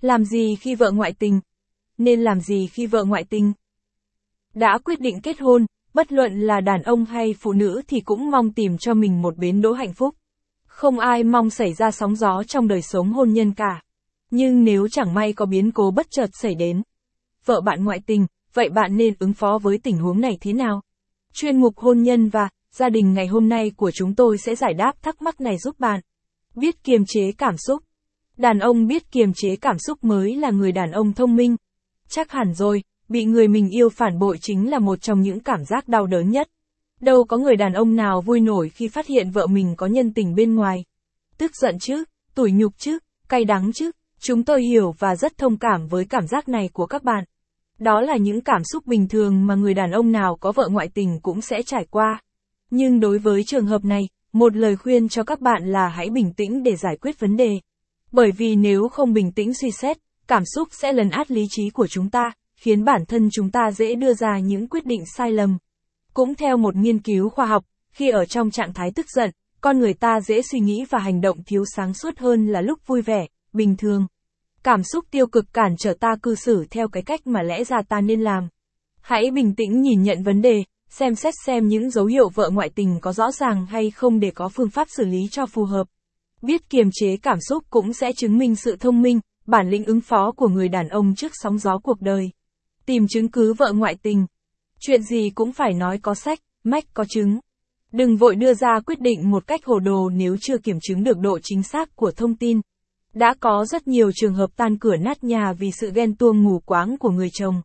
Làm gì khi vợ ngoại tình? Nên làm gì khi vợ ngoại tình? Đã quyết định kết hôn, bất luận là đàn ông hay phụ nữ thì cũng mong tìm cho mình một bến đỗ hạnh phúc. Không ai mong xảy ra sóng gió trong đời sống hôn nhân cả. Nhưng nếu chẳng may có biến cố bất chợt xảy đến, vợ bạn ngoại tình, vậy bạn nên ứng phó với tình huống này thế nào? Chuyên mục hôn nhân và gia đình ngày hôm nay của chúng tôi sẽ giải đáp thắc mắc này giúp bạn. Biết kiềm chế cảm xúc. Đàn ông biết kiềm chế cảm xúc mới là người đàn ông thông minh. Chắc hẳn rồi, bị người mình yêu phản bội chính là một trong những cảm giác đau đớn nhất. Đâu có người đàn ông nào vui nổi khi phát hiện vợ mình có nhân tình bên ngoài. Tức giận chứ, tủi nhục chứ, cay đắng chứ, chúng tôi hiểu và rất thông cảm với cảm giác này của các bạn. Đó là những cảm xúc bình thường mà người đàn ông nào có vợ ngoại tình cũng sẽ trải qua. Nhưng đối với trường hợp này, một lời khuyên cho các bạn là hãy bình tĩnh để giải quyết vấn đề. Bởi vì nếu không bình tĩnh suy xét, cảm xúc sẽ lấn át lý trí của chúng ta, khiến bản thân chúng ta dễ đưa ra những quyết định sai lầm. Cũng theo một nghiên cứu khoa học, khi ở trong trạng thái tức giận, con người ta dễ suy nghĩ và hành động thiếu sáng suốt hơn là lúc vui vẻ, bình thường. Cảm xúc tiêu cực cản trở ta cư xử theo cái cách mà lẽ ra ta nên làm. Hãy bình tĩnh nhìn nhận vấn đề, xem xét xem những dấu hiệu vợ ngoại tình có rõ ràng hay không để có phương pháp xử lý cho phù hợp. Biết kiềm chế cảm xúc cũng sẽ chứng minh sự thông minh, bản lĩnh ứng phó của người đàn ông trước sóng gió cuộc đời. Tìm chứng cứ vợ ngoại tình. Chuyện gì cũng phải nói có sách, mách có chứng. Đừng vội đưa ra quyết định một cách hồ đồ nếu chưa kiểm chứng được độ chính xác của thông tin. Đã có rất nhiều trường hợp tan cửa nát nhà vì sự ghen tuông ngủ quáng của người chồng.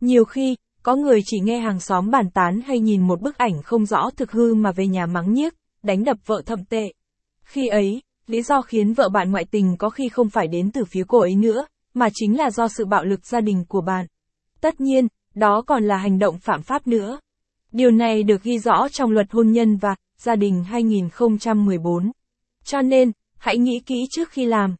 Nhiều khi, có người chỉ nghe hàng xóm bàn tán hay nhìn một bức ảnh không rõ thực hư mà về nhà mắng nhiếc, đánh đập vợ thậm tệ. Khi ấy, lý do khiến vợ bạn ngoại tình có khi không phải đến từ phía cô ấy nữa, mà chính là do sự bạo lực gia đình của bạn. Tất nhiên, đó còn là hành động phạm pháp nữa. Điều này được ghi rõ trong luật hôn nhân và gia đình 2014. Cho nên, hãy nghĩ kỹ trước khi làm.